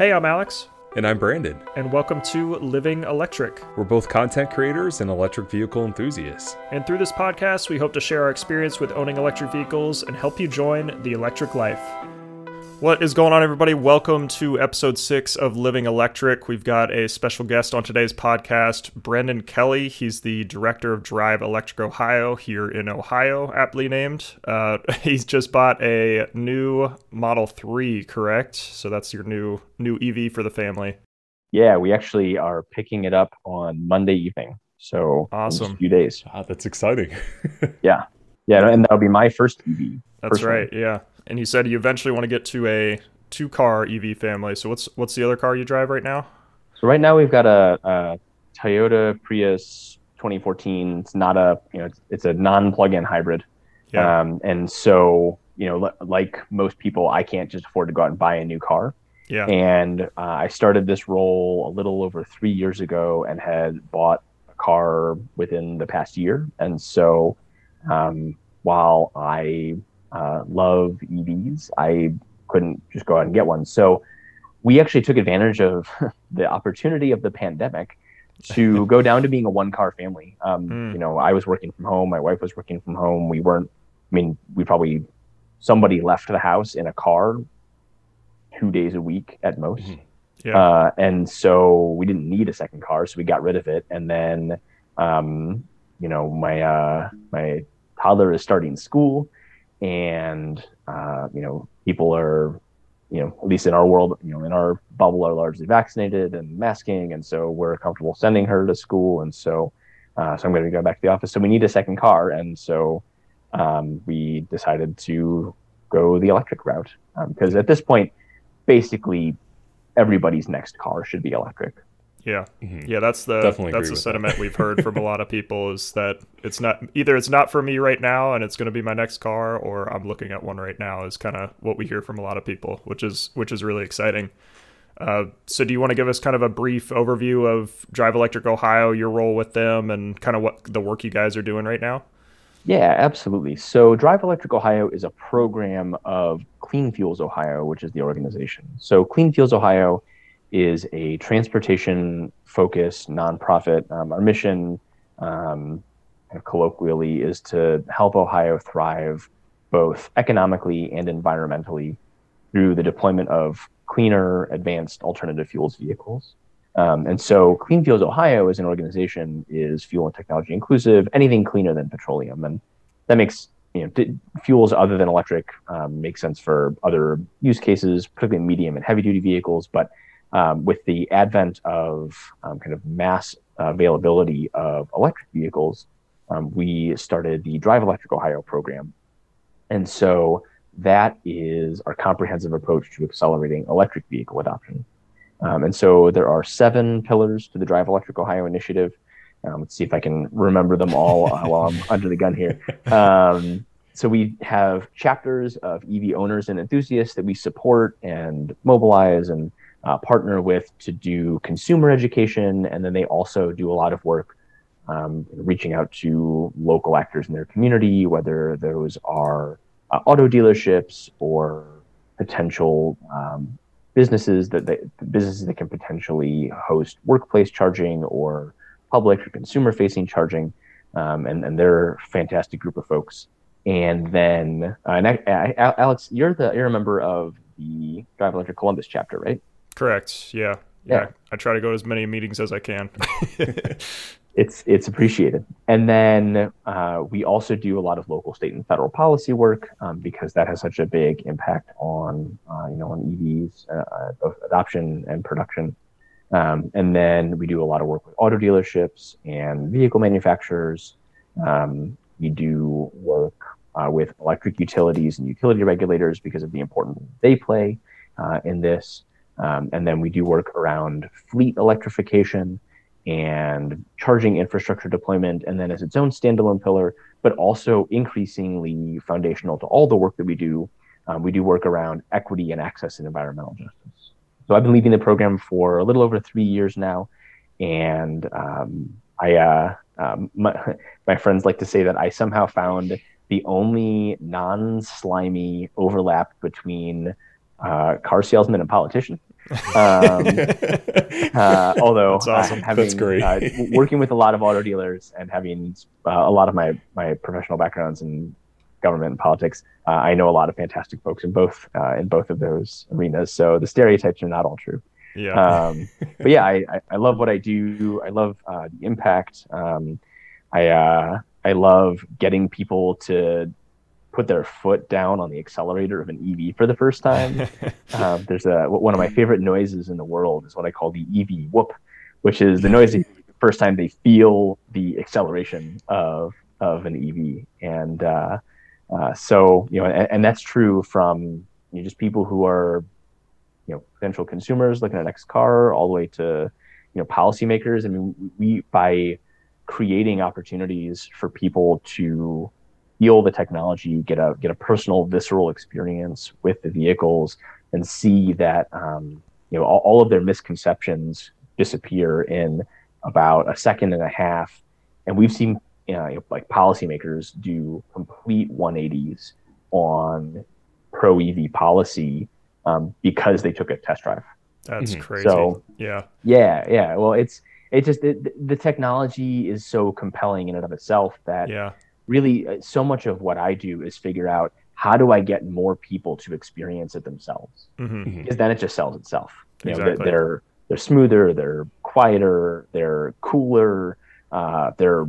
Hey, I'm Alex, And I'm Brandan. and welcome to Living Electric. We're both content creators and electric vehicle enthusiasts. And through this podcast, we hope to share our experience with owning electric vehicles and help you join the electric life. What is going on, everybody? Welcome to episode six of Living Electric. We've got a special guest on today's podcast, Brendan Kelley. He's the director of Drive Electric Ohio here in Ohio, aptly named. Uh, he's just bought a new Model 3, correct? So that's your new new EV for the family. Yeah, we actually are picking it up on Monday evening. So in Awesome. a few days. Ah, that's exciting. Yeah. Yeah, and that'll be my first EV. That's personally. right. Yeah. And you said you eventually want to get to a two-car EV family. So what's what's the other car you drive right now? So right now we've got a, a Toyota Prius 2014. It's not a you know it's, it's a non-plug-in hybrid. Yeah. Um, and so you know li- like most people, I can't just afford to go out and buy a new car. yeah. And uh, I started this role a little over three years ago and had bought a car within the past year. And so um, while I uh, love EVs, I couldn't just go out and get one. So we actually took advantage of the opportunity of the pandemic to go down to being a one car family. Um, Mm. You know, I was working from home, my wife was working from home. We weren't, I mean, we probably, somebody left the house in a car two days a week at most. Mhm. Yeah. Uh, and so we didn't need a second car, so we got rid of it. And then, um, you know, my uh, my toddler is starting school, and uh, you know, people are, you know, at least in our world, you know, in our bubble, are largely vaccinated and masking, and so we're comfortable sending her to school. And so, uh, so I'm going to go back to the office. So we need a second car, and so um, we decided to go the electric route because at this point, basically everybody's next car should be electric. Yeah. Mhm. Yeah, that's the Definitely that's the with that. sentiment we've heard from a lot of people is that it's not either it's not for me right now and it's going to be my next car or I'm looking at one right now is kind of what we hear from a lot of people, which is which is really exciting. Uh, so do you want to give us kind of a brief overview of Drive Electric Ohio, your role with them and kind of what the work you guys are doing right now? Yeah, absolutely. So Drive Electric Ohio is a program of Clean Fuels Ohio, which is the organization. So Clean Fuels Ohio is a transportation focused nonprofit. Um, our mission, um, kind of colloquially, is to help Ohio thrive both economically and environmentally through the deployment of cleaner, advanced alternative fuels vehicles. Um, and so Clean Fuels Ohio as an organization is fuel and technology inclusive, anything cleaner than petroleum. And that makes you know, d- fuels other than electric um, make sense for other use cases, particularly medium and heavy duty vehicles. But um, with the advent of um, kind of mass availability of electric vehicles, um, we started the Drive Electric Ohio program. And so that is our comprehensive approach to accelerating electric vehicle adoption. Um, and so there are seven pillars to the Drive Electric Ohio initiative. Um, let's see if I can remember them all uh, while I'm under the gun here. Um, so we have chapters of EV owners and enthusiasts that we support and mobilize and uh, partner with to do consumer education, and then they also do a lot of work um, reaching out to local actors in their community, whether those are uh, auto dealerships or potential um, businesses that they, businesses that can potentially host workplace charging or public or consumer facing charging, um, and and they're a fantastic group of folks. And then, uh, and I, I, Alex, you're the you're a member of the Drive Electric Columbus chapter, right? Correct. Yeah. Yeah. Yeah. I try to go to as many meetings as I can. it's it's appreciated. And then uh, we also do a lot of local, state, and federal policy work um, because that has such a big impact on uh, you know on EVs, uh, both adoption and production. Um, and then we do a lot of work with auto dealerships and vehicle manufacturers. Um, we do work uh, with electric utilities and utility regulators because of the important role they play uh, in this. Um, and then we do work around fleet electrification and charging infrastructure deployment, and then as its own standalone pillar, but also increasingly foundational to all the work that we do. Um, we do work around equity and access and environmental justice. So I've been leading the program for a little over three years now, and um, I, uh, um, my, my friends like to say that I somehow found the only non-slimy overlap between uh, car salesman and politician. Um, uh, although That's awesome. having That's great. uh, working with a lot of auto dealers and having uh, a lot of my my professional backgrounds in government and politics, uh, I know a lot of fantastic folks in both uh, in both of those arenas. So the stereotypes are not all true. yeah. Um, but yeah, I, I, I love what I do. I love uh, the impact. Um, I uh, I love getting people to put their foot down on the accelerator of an EV for the first time. um, there's a one of my favorite noises in the world is what I call the EV whoop, which is the noise the first time they feel the acceleration of of an EV, and uh, uh, so you know, and, and that's true from you know, just people who are you know potential consumers looking at next car, all the way to you know policymakers. I mean, we by creating opportunities for people to feel the technology, get a get a personal, visceral experience with the vehicles, and see that um, you know all, all of their misconceptions disappear in about a second and a half. And we've seen you know, like policymakers do complete 180s on pro EV policy um, because they took a test drive. That's Mhm. crazy. So- yeah. Yeah, yeah. Well, it's it just the, the technology is so compelling in and of itself that Yeah. Really uh, so much of what I do is figure out how do I get more people to experience it themselves hmm because then it just sells itself. You Exactly. they- they're they're smoother, they're quieter, they're cooler, uh, they're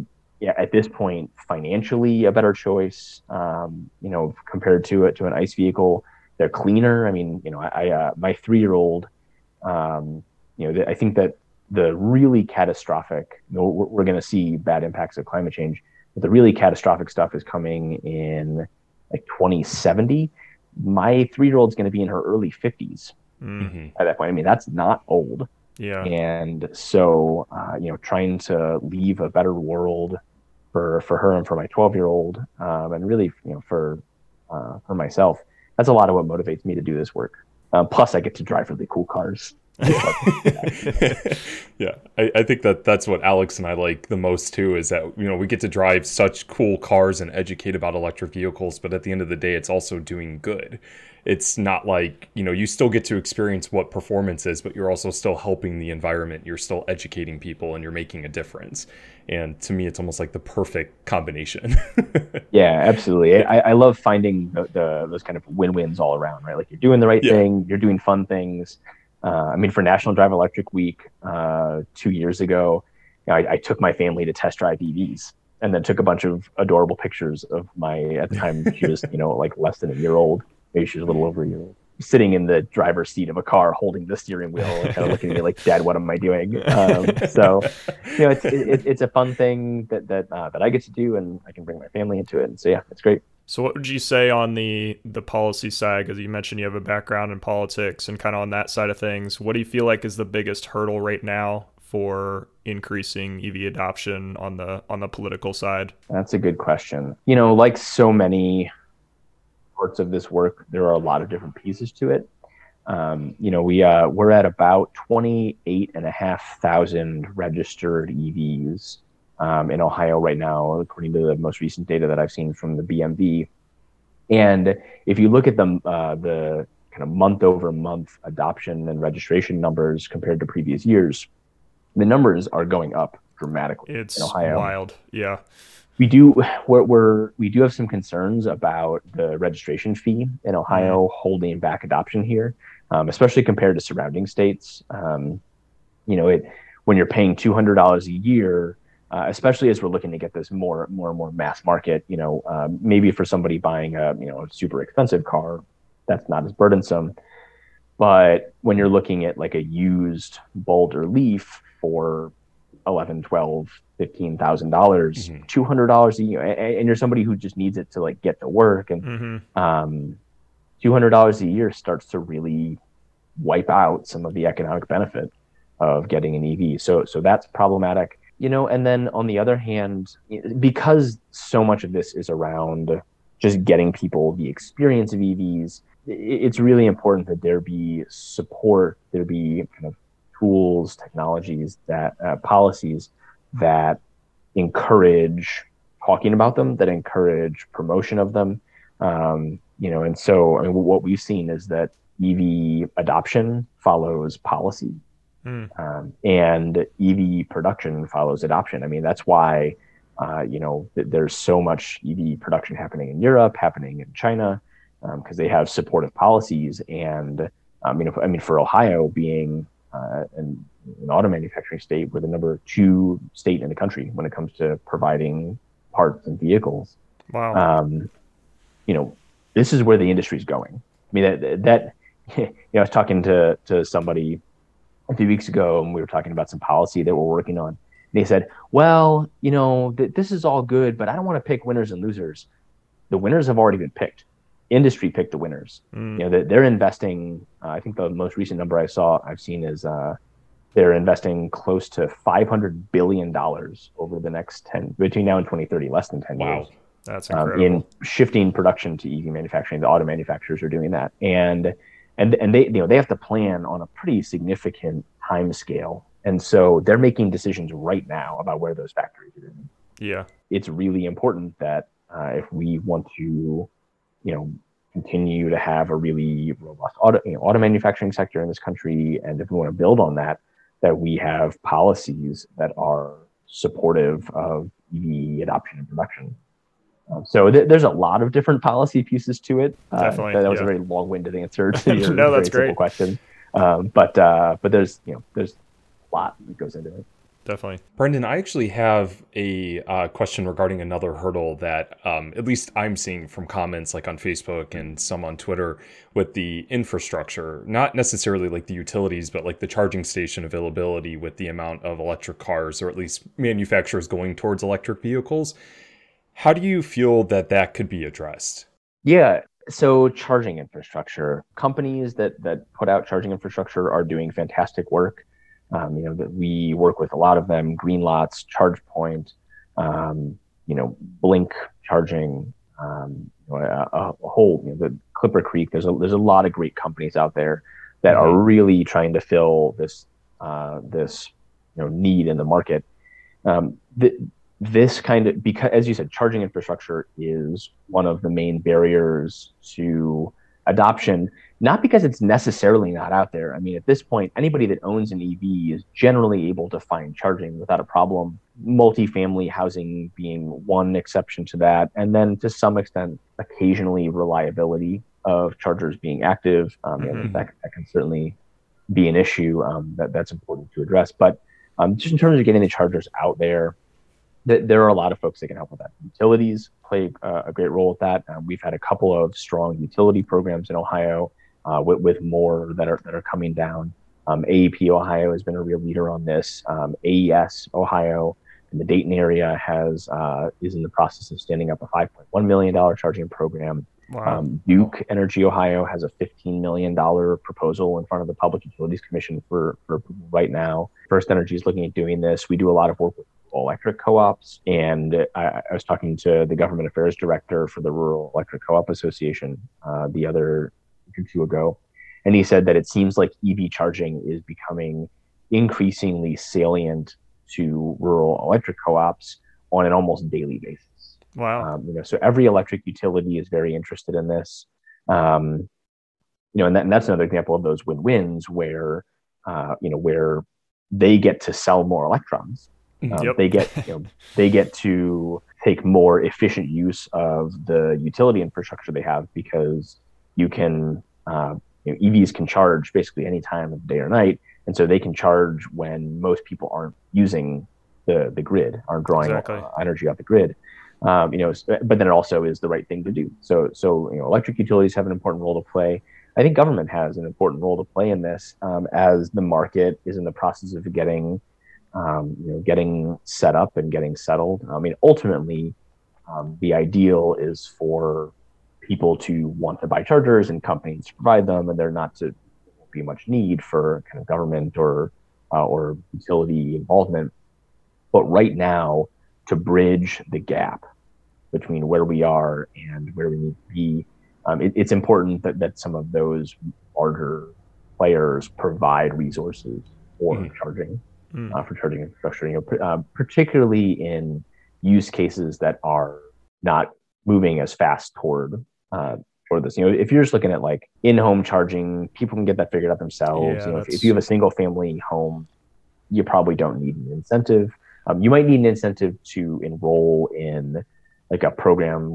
yeah, at this point financially a better choice. Um, you know, compared to it to an ICE vehicle, they're cleaner. I mean, you know, I, I uh, my three year old, um, you know, th- I think that the really catastrophic, you know, we're, we're going to see bad impacts of climate change, but the really catastrophic stuff is coming in like 2070. My three year old's going to be in her early 50s Mm. hmm at that point. I mean, that's not old. Yeah. And so, uh, you know, trying to leave a better world for for her and for my 12 year old, um, and really, you know, for uh, for myself, that's a lot of what motivates me to do this work. Um, plus, I get to drive really cool cars. yeah, I, I think that that's what Alex and I like the most too. Is that you know we get to drive such cool cars and educate about electric vehicles, but at the end of the day, it's also doing good. It's not like you know you still get to experience what performance is, but you're also still helping the environment. You're still educating people, and you're making a difference. And to me, it's almost like the perfect combination. Yeah, absolutely. I, I love finding the, the those kind of win wins all around, right? Like you're doing the right Yeah. thing, you're doing fun things. Uh, I mean, for National Drive Electric Week uh, two years ago, you know, I, I took my family to test drive EVs, and then took a bunch of adorable pictures of my at the time she was you know like less than a year old, maybe she was a little over a year old, sitting in the driver's seat of a car holding the steering wheel, and kind of looking at me like, "Dad, what am I doing?" Um, so you know, it's it, it's a fun thing that that uh, that I get to do, and I can bring my family into it. And so yeah, it's great. So what would you say on the the policy side? Because you mentioned you have a background in politics and kind of on that side of things. What do you feel like is the biggest hurdle right now for increasing EV adoption on the on the political side? That's a good question. You know, like so many parts of this work, there are a lot of different pieces to it. Um, you know, we uh, we're at about twenty eight and a half thousand registered EVs um, in Ohio right now, according to the most recent data that I've seen from the BMV. And if you look at the uh, the kind of month over month adoption and registration numbers compared to previous years, the numbers are going up dramatically It's in Ohio wild. Yeah. We do we're, we're we do have some concerns about the registration fee in Ohio holding back adoption here, um, especially compared to surrounding states. Um, you know, it when you're paying two hundred dollars a year, uh, especially as we're looking to get this more more and more mass market. You know, um, maybe for somebody buying a you know a super expensive car, that's not as burdensome. But when you're looking at like a used Boulder Leaf for 11 12 fifteen thousand dollars Mhm. two hundred dollars a year and, and you're somebody who just needs it to like get to work and hmm um, two hundred dollars a year starts to really wipe out some of the economic benefit of getting an EV. So so that's problematic. You know, and then on the other hand, because so much of this is around just getting people the experience of EVs, it's really important that there be support, there be kind of tools, technologies that uh, policies that encourage talking about them, that encourage promotion of them. Um, you know, and so I mean, what we've seen is that EV adoption follows policy, mm. um, and EV production follows adoption. I mean, that's why uh, you know th- there's so much EV production happening in Europe, happening in China, because um, they have supportive policies. And um, you know, I mean, for Ohio being uh, an, an auto manufacturing state, we're the number two state in the country when it comes to providing parts and vehicles. Wow. Um, you know, this is where the industry is going. I mean, that, that you know, I was talking to, to somebody a few weeks ago and we were talking about some policy that we're working on. And they said, well, you know, th- this is all good, but I don't want to pick winners and losers. The winners have already been picked. Industry picked the winners. Mm. You know, they're investing. Uh, I think the most recent number I saw, I've seen is uh, they're investing close to 500 billion dollars over the next 10 between now and 2030, less than 10 wow. years. That's incredible. Um, in shifting production to EV manufacturing, the auto manufacturers are doing that, and and and they you know they have to plan on a pretty significant time scale, and so they're making decisions right now about where those factories are. Yeah, it's really important that uh, if we want to, you know, continue to have a really robust auto you know, auto manufacturing sector in this country, and if we want to build on that, that we have policies that are supportive of EV adoption and production. Um, so th- there's a lot of different policy pieces to it. Uh, Definitely, that, was yeah. a very long-winded answer to your no, that's very great. question. Um, but uh, but there's you know there's a lot that goes into it. Definitely, Brendan. I actually have a uh, question regarding another hurdle that um, at least I'm seeing from comments like on Facebook and some on Twitter with the infrastructure, not necessarily like the utilities, but like the charging station availability with the amount of electric cars, or at least manufacturers going towards electric vehicles. How do you feel that that could be addressed? Yeah. So charging infrastructure, companies that that put out charging infrastructure are doing fantastic work. Um, you know that we work with a lot of them: Green Greenlots, ChargePoint, um, you know, Blink charging, um, you know, a, a, whole you know, the ClipperCreek. There's a there's a lot of great companies out there that mm-hmm. are really trying to fill this uh, this you know need in the market. Um, the, this kind of because as you said charging infrastructure is one of the main barriers to adoption not because it's necessarily not out there. I mean at this point anybody that owns an ev is generally able to find charging without a problem. Multifamily housing being one exception to that and then to some extent occasionally reliability of chargers being active. Um, mm-hmm. that, that can certainly be an issue um, that, that's important to address. But um, just in terms of getting the chargers out there th- there are a lot of folks that can help with that. Utilities play uh, a great role with that. Um, we've had a couple of strong utility programs in Ohio, uh, with, with more that are that are coming down. Um, AEP Ohio has been a real leader on this. Um, AES Ohio in the Dayton area has uh, is in the process of standing up a 5.1 million dollar charging program. Wow. Um, Duke Energy Ohio has a $15 million proposal in front of the Public Utilities Commission for, for right now. FirstEnergy is looking at doing this. We do a lot of work with electric co-ops and I, I, was talking to the government affairs director for the rural electric co-op association uh, the other week or two ago and he said that it seems like ev charging is becoming increasingly salient to rural electric co-ops on an almost daily basis. Wow. Um, you know so every electric utility is very interested in this. Um, you know and, that, and that's another example of those win-wins where uh, you know where they get to sell more electrons um, yep. They get you know, they get to take more efficient use of the utility infrastructure they have because you can uh, you know, EVs can charge basically any time of day or night, and so they can charge when most people aren't using the the grid, aren't drawing exactly. uh, energy off the grid. Um, you know, but then it also is the right thing to do. So so you know, electric utilities have an important role to play. I think government has an important role to play in this um, as the market is in the process of getting um, you know, getting set up and getting settled. I mean, ultimately, um, the ideal is for people to want to buy chargers and companies to provide them, and there not to be much need for kind of government or uh, or utility involvement. But right now, to bridge the gap between where we are and where we need to be, um, it, it's important that, that some of those larger players provide resources for mm-hmm. charging mm. uh, for charging infrastructure. You know, uh, particularly in use cases that are not moving as fast toward uh, for this. You know, if you're just looking at like in-home charging, people can get that figured out themselves. Yeah, you know, if, if you have a single-family home, you probably don't need an incentive. Um, you might need an incentive to enroll in like a program,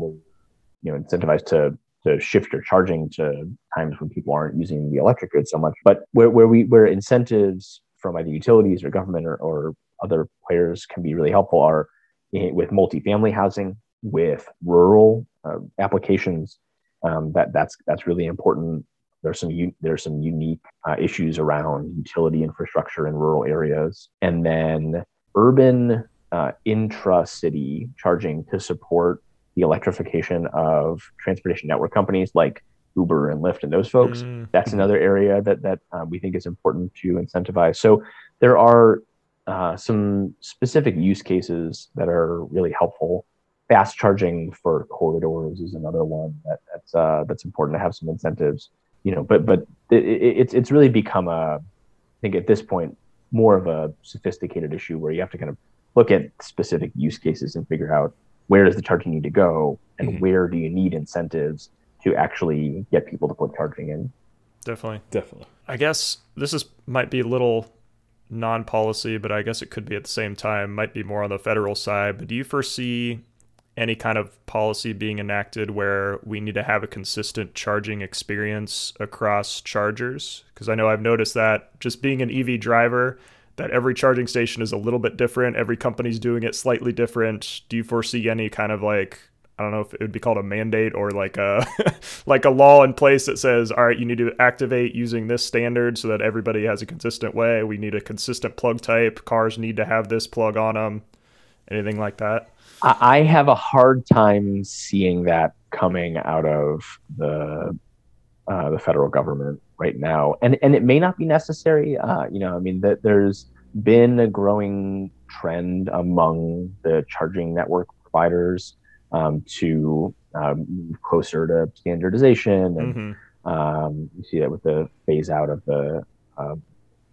you know, incentivized to to shift your charging to times when people aren't using the electric grid so much. But where, where we where incentives from either utilities or government or, or other players can be really helpful are in, with multifamily housing, with rural uh, applications. Um, that that's that's really important. There's some there's some unique uh, issues around utility infrastructure in rural areas, and then urban uh, intra-city charging to support the electrification of transportation network companies like Uber and Lyft and those folks. Mm, That's another area that that uh, we think is important to incentivize. So there are uh, some specific use cases that are really helpful. Fast charging for corridors is another one that, that's uh, that's important to have some incentives. You know, but but it, it, it's it's really become a, I think at this point more of a sophisticated issue where you have to kind of look at specific use cases and figure out where does the charging need to go and Mhm. where do you need incentives to actually get people to put charging in. definitely. Definitely. I guess this is might be a little non-policy, but I guess it could be at the same time. Might be more on the federal side. But do you foresee any kind of policy being enacted where we need to have a consistent charging experience across chargers? Because I know I've noticed that just being an EV driver, that every charging station is a little bit different. Every company's doing it slightly different. Do you foresee any kind of like I don't know if it would be called a mandate or like a like a law in place that says, all right, you need to activate using this standard so that everybody has a consistent way. We need a consistent plug type. Cars need to have this plug on them. Anything like that? I have a hard time seeing that coming out of the uh, the federal government right now, and and it may not be necessary. Uh, you know, I mean, that there's been a growing trend among the charging network providers um, to um, move closer to standardization, and hmm um, you see that with the phase out of the uh,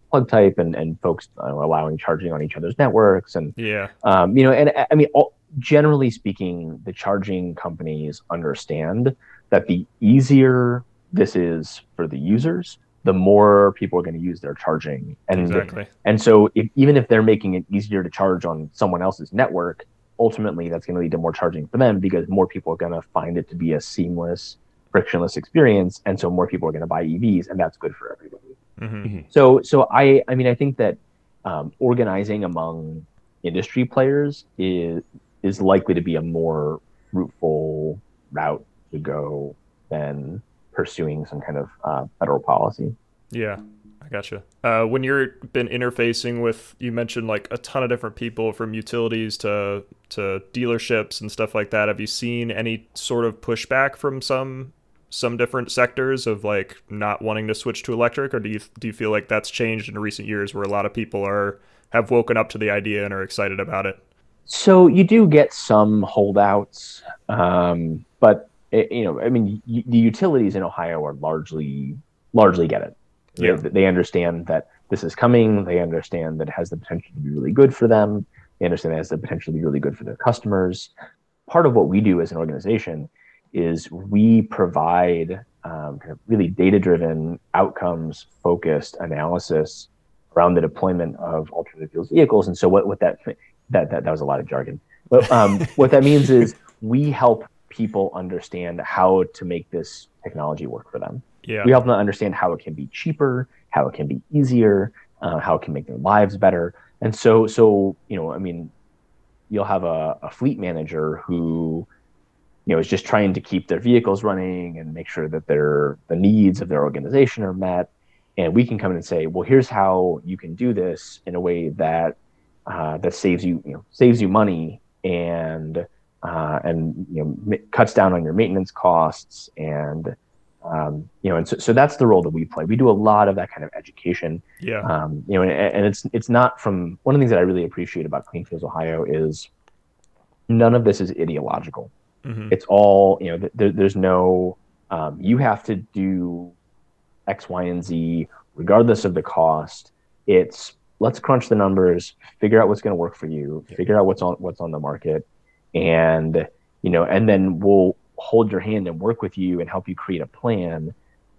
plug type, and and folks uh, allowing charging on each other's networks, and Yeah. um, you know, and I- I mean, all, generally speaking, the charging companies understand that the easier this is for the users, the more people are going to use their charging. And Exactly. and so, if, even if they're making it easier to charge on someone else's network, ultimately that's going to lead to more charging for them because more people are going to find it to be a seamless, frictionless experience, and so more people are going to buy EVs, and that's good for everybody. hmm So, so I, I mean, I think that um, organizing among industry players is is likely to be a more fruitful route to go than pursuing some kind of uh, federal policy. Yeah, I gotcha. Uh, when you've been interfacing with, you mentioned like a ton of different people from utilities to to dealerships and stuff like that. Have you seen any sort of pushback from some some different sectors of like not wanting to switch to electric, or do you do you feel like that's changed in recent years, where a lot of people are have woken up to the idea and are excited about it? So you do get some holdouts, um, but it, you know, I mean, y- the utilities in Ohio are largely largely get it. They- Yeah. They, understand that this is coming. They understand that it has the potential to be really good for them. They understand it has the potential to be really good for their customers. Part of what we do as an organization is we provide um, kind of really data-driven, outcomes-focused analysis around the deployment of alternative fuels vehicles. And so, what, what that that that that was a lot of jargon. But um, what that means is we help people understand how to make this technology work for them. Yeah, We help them understand how it can be cheaper, how it can be easier, uh, how it can make their lives better. And so, so you know, I mean, you'll have a, a fleet manager who, you know, is just trying to keep their vehicles running and make sure that their the needs of their organization are met. And we can come in and say, well, here's how you can do this in a way that uh, that saves you, you know, saves you money and uh, and you know ma- cuts down on your maintenance costs and um, you know and so, so that's the role that we play. We do a lot of that kind of education yeah, um, you know, and, and it's it's not from one of the things that I really appreciate about Clean Fuels Ohio is none of this is ideological. hmm It's all you know. Th- there, there's no um, you have to do X, Y, and Z regardless of the cost. It's let's crunch the numbers, figure out what's going to work for you, figure out what's on what's on the market, and you know, and then we'll hold your hand and work with you and help you create a plan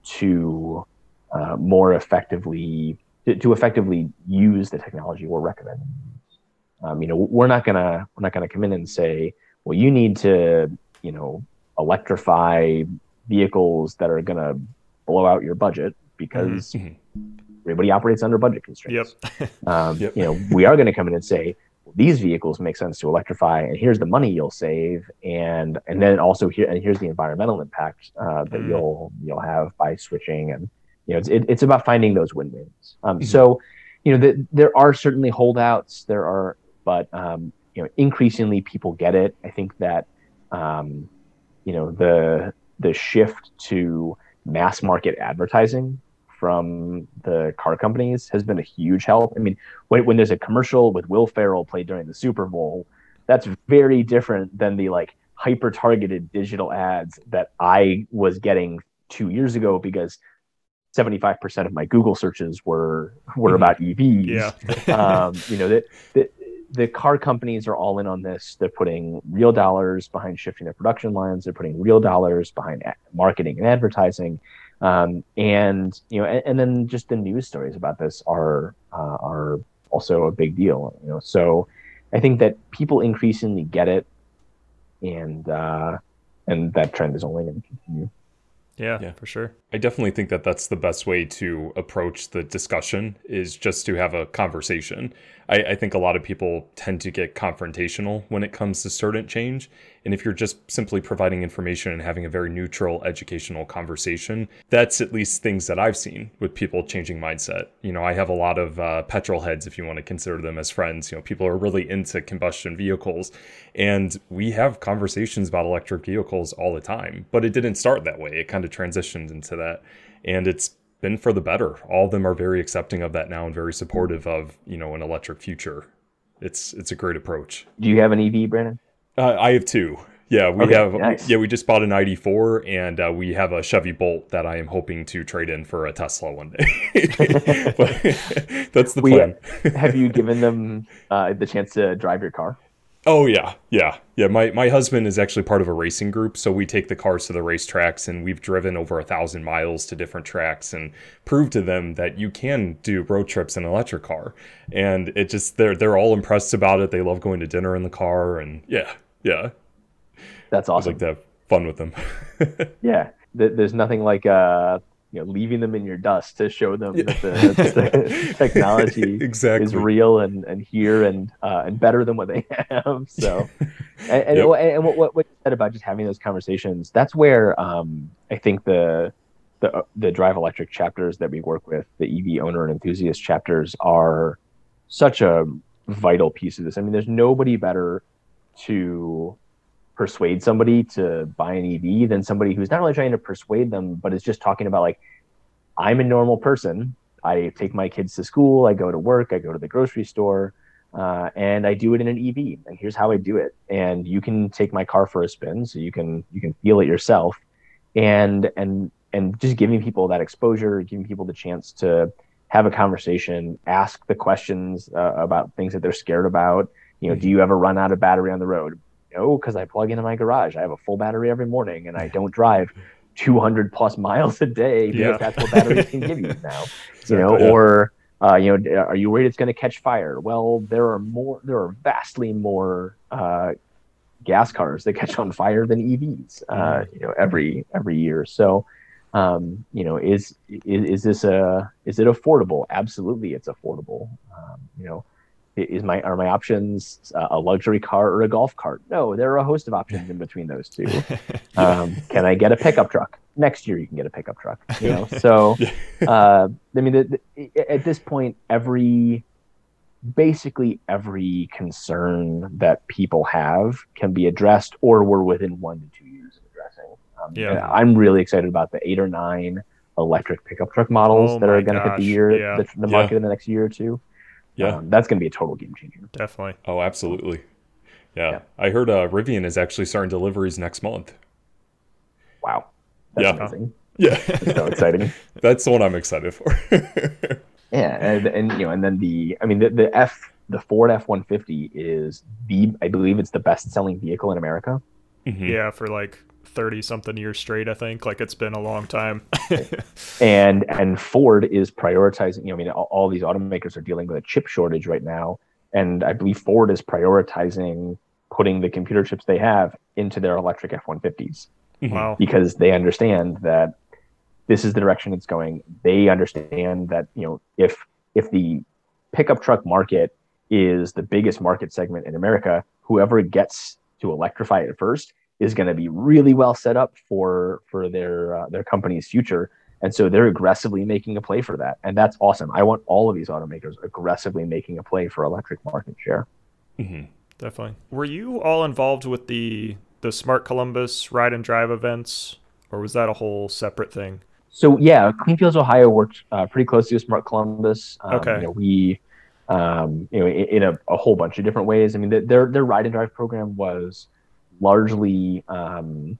to uh, more effectively to, to, effectively use the technology we're recommending. Um, you know, we're not gonna we're not gonna come in and say, well, you need to you know electrify vehicles that are gonna blow out your budget because mm-hmm. everybody operates under budget constraints. Yep. um, yep. You know, we are going to come in and say these vehicles make sense to electrify, and here's the money you'll save, and and then also here and here's the environmental impact uh, that mm. you'll you'll have by switching, and you know, it's it, it's about finding those win wins. Um, mm-hmm. So, you know, the, there are certainly holdouts. There are, but um, you know, increasingly people get it. I think that um, you know the the shift to mass market advertising from the car companies has been a huge help. I mean, when, when there's a commercial with Will Ferrell played during the Super Bowl, that's very different than the like hyper targeted digital ads that I was getting two years ago because 75% of my Google searches were were mm-hmm. about EVs. Yeah. um, you know, that the, the car companies are all in on this. They're putting real dollars behind shifting their production lines. They're putting real dollars behind marketing and advertising. Um, and you know, and, and, then just the news stories about this are uh, are also a big deal. You know, so I think that people increasingly get it, and uh, and that trend is only going to continue. Yeah, yeah, for sure. I definitely think that that's the best way to approach the discussion is just to have a conversation. I, I, think a lot of people tend to get confrontational when it comes to certain change. And if you're just simply providing information and having a very neutral educational conversation, that's at least things that I've seen with people changing mindset. You know, I have a lot of uh, petrol heads, if you want to consider them as friends. You know, people are really into combustion vehicles. And we have conversations about electric vehicles all the time, but it didn't start that way. It kind of transitioned into that. And it's been for the better. All of them are very accepting of that now and very supportive of, you know, an electric future. It's it's a great approach. Do you have an EV, Brandan? Uh, I have two. Yeah, we okay, have. Nice. Yeah, we just bought an ID4, and uh, we have a Chevy Bolt that I am hoping to trade in for a Tesla one day. that's the plan. We, have you given them uh, the chance to drive your car? Oh yeah, yeah, yeah. My my husband is actually part of a racing group, so we take the cars to the racetracks, and we've driven over a thousand miles to different tracks and proved to them that you can do road trips in an electric car. And it just they're they're all impressed about it. They love going to dinner in the car, and yeah, yeah. That's awesome. I like to have fun with them. yeah, there's nothing like uh you know leaving them in your dust to show them yeah. that the, technology exactly. is real and and here and uh, and better than what they have. So, and, and, yep. and what, what you said about just having those conversations, that's where um, I think the the the drive electric chapters that we work with, the EV owner and enthusiast chapters, are such a vital piece of this. I mean, there's nobody better to persuade somebody to buy an EV than somebody who's not really trying to persuade them, but is just talking about like, I'm a normal person. I take my kids to school. I go to work. I go to the grocery store, uh, and I do it in an EV. And here's how I do it. And you can take my car for a spin, so you can you can feel it yourself. And and and just giving people that exposure, giving people the chance to have a conversation, ask the questions uh, about things that they're scared about. You know, mm-hmm. do you ever run out of battery on the road? No, because I plug into my garage. I have a full battery every morning, and I don't drive 200 plus miles a day because yeah. that's what batteries can give you now. Exactly, you know, yeah. or uh, you know, are you worried it's going to catch fire? Well, there are more. There are vastly more uh, gas cars that catch on fire than EVs. Uh, mm-hmm. you know, every every year. So, um, you know, is, is is this a is it affordable? Absolutely, it's affordable. Um, you know, is my are my options uh, a luxury car or a golf cart? No, there are a host of options in between those two. Um, can I get a pickup truck? Next year, you can get a pickup truck. You know, so uh, I mean, the, the, at this point, every basically every concern that people have can be addressed, or we're within one to two years of addressing. Um, yeah, I'm really excited about the eight or nine electric pickup truck models oh that are going to hit the year yeah. the, the market yeah. in the next year or two. Yeah, um, that's going to be a total game changer. Definitely. Oh, absolutely. Yeah, yeah. I heard uh, Rivian is actually starting deliveries next month. Wow. That's yeah. Amazing. Yeah. That's so exciting. that's the one I'm excited for. yeah, and, and you know, and then the I mean the, the F the Ford F one fifty is the I believe it's the best selling vehicle in America. Mm-hmm. Yeah, for like 30 something years straight, I think. Like it's been a long time. and and Ford is prioritizing, you know, I mean all, all these automakers are dealing with a chip shortage right now. And I believe Ford is prioritizing putting the computer chips they have into their electric F-150s. Mm-hmm. Wow. Because they understand that this is the direction it's going. They understand that, you know, if if the pickup truck market is the biggest market segment in America, whoever gets to electrify it first is going to be really well set up for for their uh, their company's future. And so they're aggressively making a play for that, and that's awesome. I want all of these automakers aggressively making a play for electric market share. Mm-hmm. Definitely. Were you all involved with the the Smart Columbus ride and drive events, or was that a whole separate thing? So yeah, Clean Fuels Ohio worked uh, pretty closely with Smart Columbus. Um, okay. You know, we, um, you know, in, in a, a, whole bunch of different ways. I mean, the, their their ride and drive program was largely, um,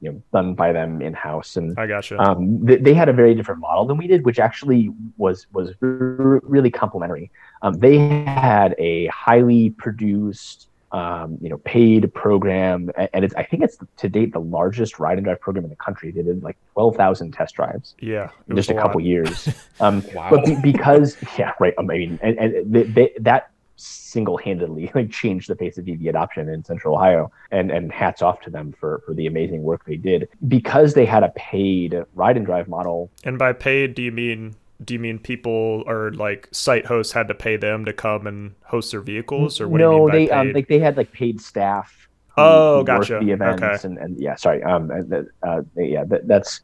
you know, done by them in house, and I gotcha. Um, they, they, had a very different model than we did, which actually was was r- really complementary. Um, they had a highly produced um, you know, paid program, and it's I think it's to date the largest ride and drive program in the country. They did like twelve thousand test drives. Yeah, in just a, a couple years. Um, wow. But be, because yeah, right. I mean, and, and they, they, that single-handedly like changed the pace of EV adoption in Central Ohio, and and hats off to them for for the amazing work they did because they had a paid ride and drive model. And by paid, do you mean do you mean people or like site hosts had to pay them to come and host their vehicles or what no, do you mean they um, like they had like paid staff. Oh, gotcha. The events okay. and, and yeah, sorry. Um, uh, yeah, that, that's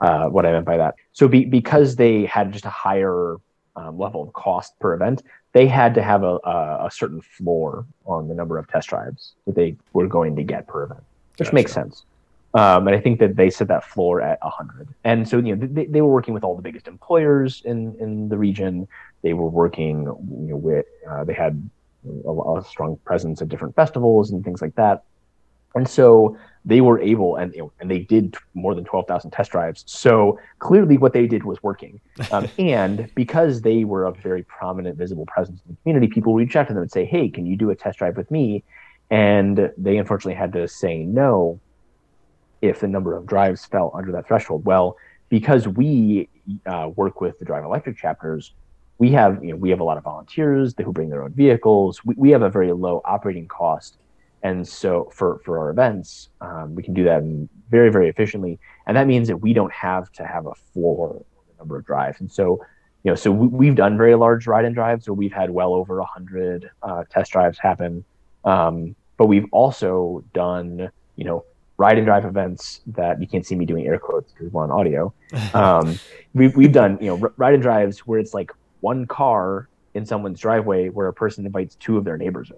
uh, what I meant by that. So be, because they had just a higher um, level of cost per event, they had to have a, a, a, certain floor on the number of test drives that they were going to get per event, which gotcha. makes sense. Um, and I think that they set that floor at 100. And so, you know, they, they were working with all the biggest employers in, in the region. They were working you know, with, uh, they had a, a, strong presence at different festivals and things like that. And so they were able, and and they did more than 12,000 test drives. So clearly what they did was working. Um, and because they were a very prominent, visible presence in the community, people reach out to them and say, hey, can you do a test drive with me? And they unfortunately had to say no if the number of drives fell under that threshold? Well, because we uh, work with the Drive Electric chapters, we have you know we have a lot of volunteers who bring their own vehicles. We, we have a very low operating cost, and so for for our events, um, we can do that very very efficiently. And that means that we don't have to have a floor number of drives. And so you know so we, have done very large ride and drives where we've had well over a hundred uh, test drives happen. Um, but we've also done you know ride and drive events that you can't see me doing air quotes because we're on audio. Um, we've, we've done, you know, ride and drives where it's like one car in someone's driveway where a person invites two of their neighbors in.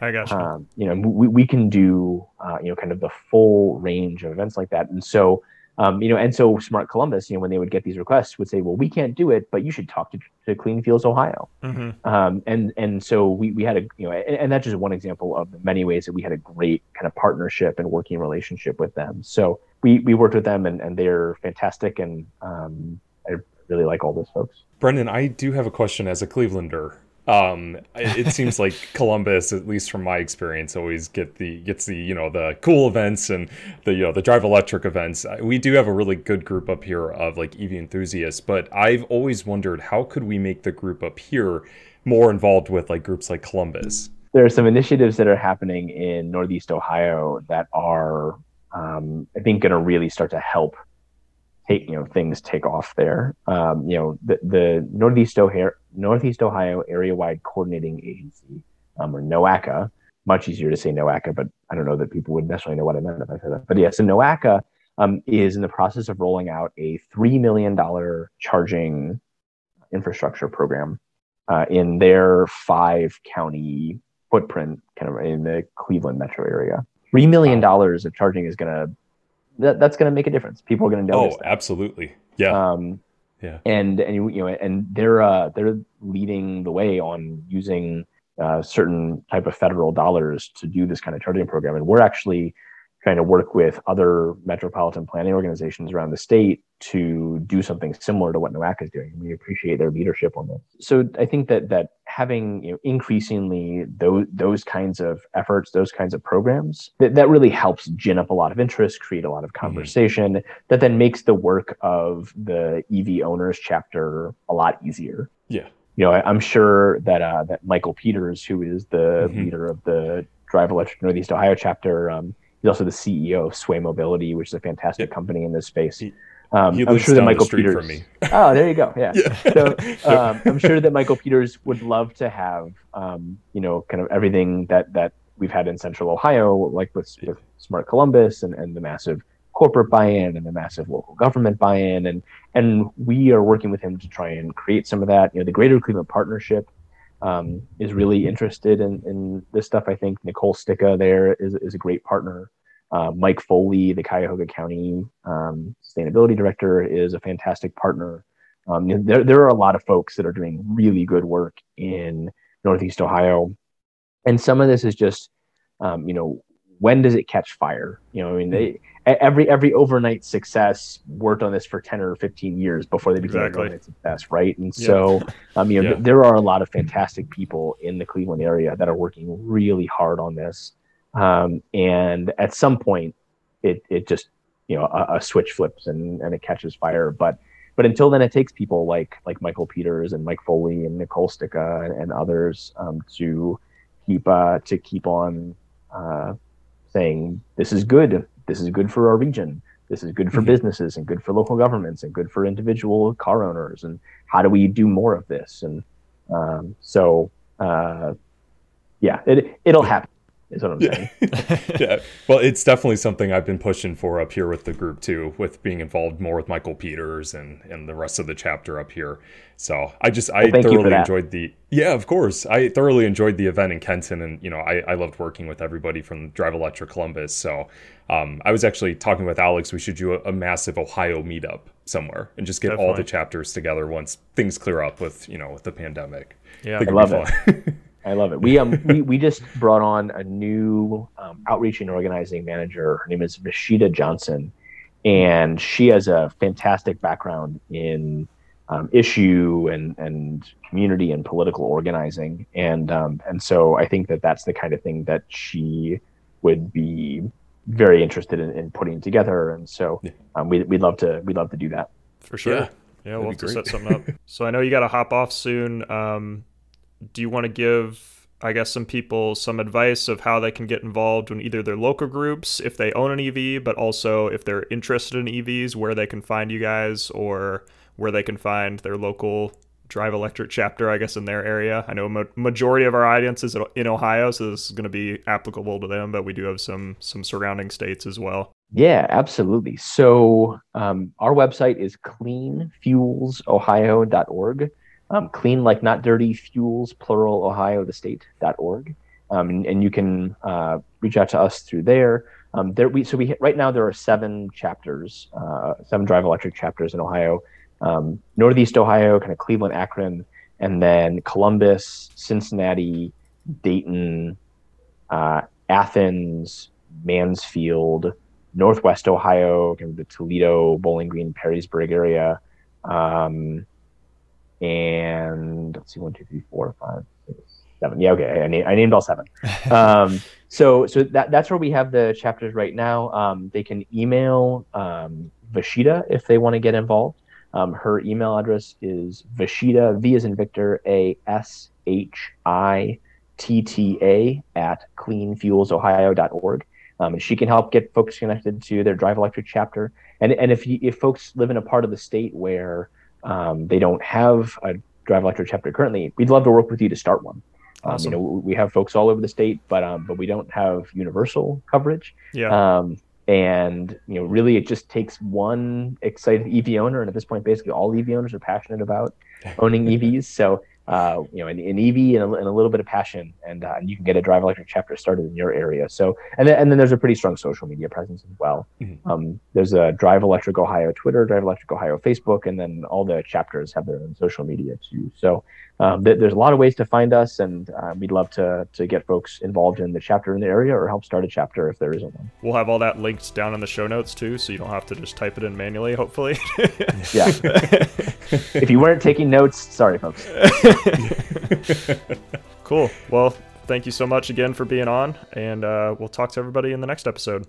I got you. Um, you know, we, we can do, uh, you know, kind of the full range of events like that. And so um, you know, and so Smart Columbus, you know, when they would get these requests, would say, "Well, we can't do it, but you should talk to, to Clean Fuels Ohio." Mm-hmm. Um, and and so we we had a you know, and, and, that's just one example of the many ways that we had a great kind of partnership and working relationship with them. So we we worked with them, and and they're fantastic, and um, I really like all those folks. Brendan, I do have a question as a Clevelander. Um, it seems like Columbus, at least from my experience, always get the gets the you know the cool events and the you know the drive electric events. We do have a really good group up here of like EV enthusiasts, but I've always wondered how could we make the group up here more involved with like groups like Columbus. There are some initiatives that are happening in Northeast Ohio that are, um, I think, going to really start to help take you know things take off there. Um, you know the, the Northeast Ohio Northeast Ohio Area Wide Coordinating Agency, um, or NOACA. Much easier to say NOACA, but I don't know that people would necessarily know what I meant if I said that. But yes, yeah, so NOACA um, is in the process of rolling out a three million dollar charging infrastructure program uh, in their five county footprint, kind of in the Cleveland metro area. Three million dollars of charging is going to that, that's going to make a difference. People are going to notice. Oh, that. absolutely. Yeah. Um, yeah. And and you know and they're uh, they're leading the way on using uh, certain type of federal dollars to do this kind of charging program, and we're actually trying to work with other metropolitan planning organizations around the state to do something similar to what NOACA is doing. We appreciate their leadership on this. So I think that that having you know, increasingly those those kinds of efforts, those kinds of programs, that, that really helps gin up a lot of interest, create a lot of Mm-hmm. conversation, that then makes the work of the EV owners chapter a lot easier. Yeah. You know, I, I'm sure that uh, that Michael Peters, who is the Mhm. leader of the Drive Electric Northeast Ohio chapter, um, he's also the CEO of Sway Mobility, which is a fantastic Yeah. company in this space. He- Um, He I'm sure that Michael Peters. from me. Oh, there you go. Yeah. Yeah. So um, I'm sure that Michael Peters would love to have, um, you know, kind of everything that that we've had in Central Ohio, like with, with Smart Columbus and, and the massive corporate buy-in and the massive local government buy-in, and and we are working with him to try and create some of that. You know, the Greater Cleveland Partnership um, is really interested in, in this stuff. I think Nicole Sticka there is, is a great partner. Uh, Mike Foley, the Cuyahoga County um, Sustainability Director, is a fantastic partner. Um, there, there are a lot of folks that are doing really good work in Northeast Ohio. And some of this is just, um, you know, when does it catch fire? You know, I mean, they, e- every every overnight success worked on this for 10 or 15 years before they became Exactly. an overnight success, right? And Yeah. so, um, you know, Yeah. there are a lot of fantastic people in the Cleveland area that are working really hard on this. Um, and at some point, it it just you know a, a switch flips and and it catches fire. But but until then, it takes people like like Michael Peters and Mike Foley and Nicole Sticka and, and others um, to keep uh, to keep on uh, saying this is good. This is good for our region. This is good for Mhm. businesses and good for local governments and good for individual car owners. And how do we do more of this? And um, so, uh, yeah, it it'll happen. Is what I'm saying. Yeah. yeah. Well, it's definitely something I've been pushing for up here with the group too, with being involved more with Michael Peters and and the rest of the chapter up here. So I just I Well, thank you for thoroughly enjoyed the yeah, of course. I thoroughly enjoyed the event in Kenton, and you know I I loved working with everybody from Drive Electric Columbus. So um, I was actually talking with Alex. We should do a, a massive Ohio meetup somewhere and just get all the chapters together once things clear up with you know with the pandemic. Yeah. think I love fun. I love it. We um we, we just brought on a new um, outreach and organizing manager. Her name is Vashitta Johnson, and she has a fantastic background in um, issue and and community and political organizing. And um, and so I think that that's the kind of thing that she would be very interested in, in putting together. And so um, we we'd love to we'd love to do that. For sure. Yeah, Yeah, we'll have to set something up. so I know you got to hop off soon. Um, do you want to give, I guess, some people some advice of how they can get involved in either their local groups if they own an EV, but also if they're interested in EVs, where they can find you guys or where they can find their local Drive Electric chapter, I guess, in their area. I know ma- majority of our audience is in Ohio, so this is going to be applicable to them, but we do have some some surrounding states as well. Yeah, absolutely. So um, our website is cleanfuelsohio.org. Um, clean, like not dirty, fuels, plural, Ohio, the state, dot org. Um, and, and you can uh, reach out to us through there. Um, there we so we right now there are seven chapters, uh, seven Drive Electric chapters in Ohio, um, Northeast Ohio, kind of Cleveland, Akron, and then Columbus, Cincinnati, Dayton, uh, Athens, Mansfield, Northwest Ohio, kind of the Toledo, Bowling Green, Perrysburg area, um, and let's see, one, two, three, four, five, six, seven. Yeah, okay, I, na- I named all seven. Um, so, so that that's where we have the chapters right now. Um, they can email um, Vashitta if they want to get involved. Um, her email address is Vashitta V as in Victor A S H I T T A at cleanfuelsohio.org. Um, and she can help get folks connected to their Drive Electric chapter. And and if you, if folks live in a part of the state where um, they don't have a Drive Electric chapter currently, we'd love to work with you to start one. Um, Awesome. you know, we have folks all over the state, but um, but we don't have universal coverage. Yeah. Um, and you know, really, it just takes one excited EV owner, and at this point, basically all EV owners are passionate about owning EVs. So uh, you know, an, an EV and a, and a little bit of passion, and, uh, and you can get a Drive Electric chapter started in your area. So and then and then there's a pretty strong social media presence as well. Mhm. Um, there's a Drive Electric Ohio Twitter, Drive Electric Ohio Facebook, and then all the chapters have their own social media too. So um, th- there's a lot of ways to find us, and uh, we'd love to to get folks involved in the chapter in the area or help start a chapter if there isn't one. We'll have all that linked down in the show notes too, so you don't have to just type it in manually. Hopefully. yeah. if you weren't taking notes, sorry, folks. cool. Well, thank you so much again for being on, and uh, we'll talk to everybody in the next episode.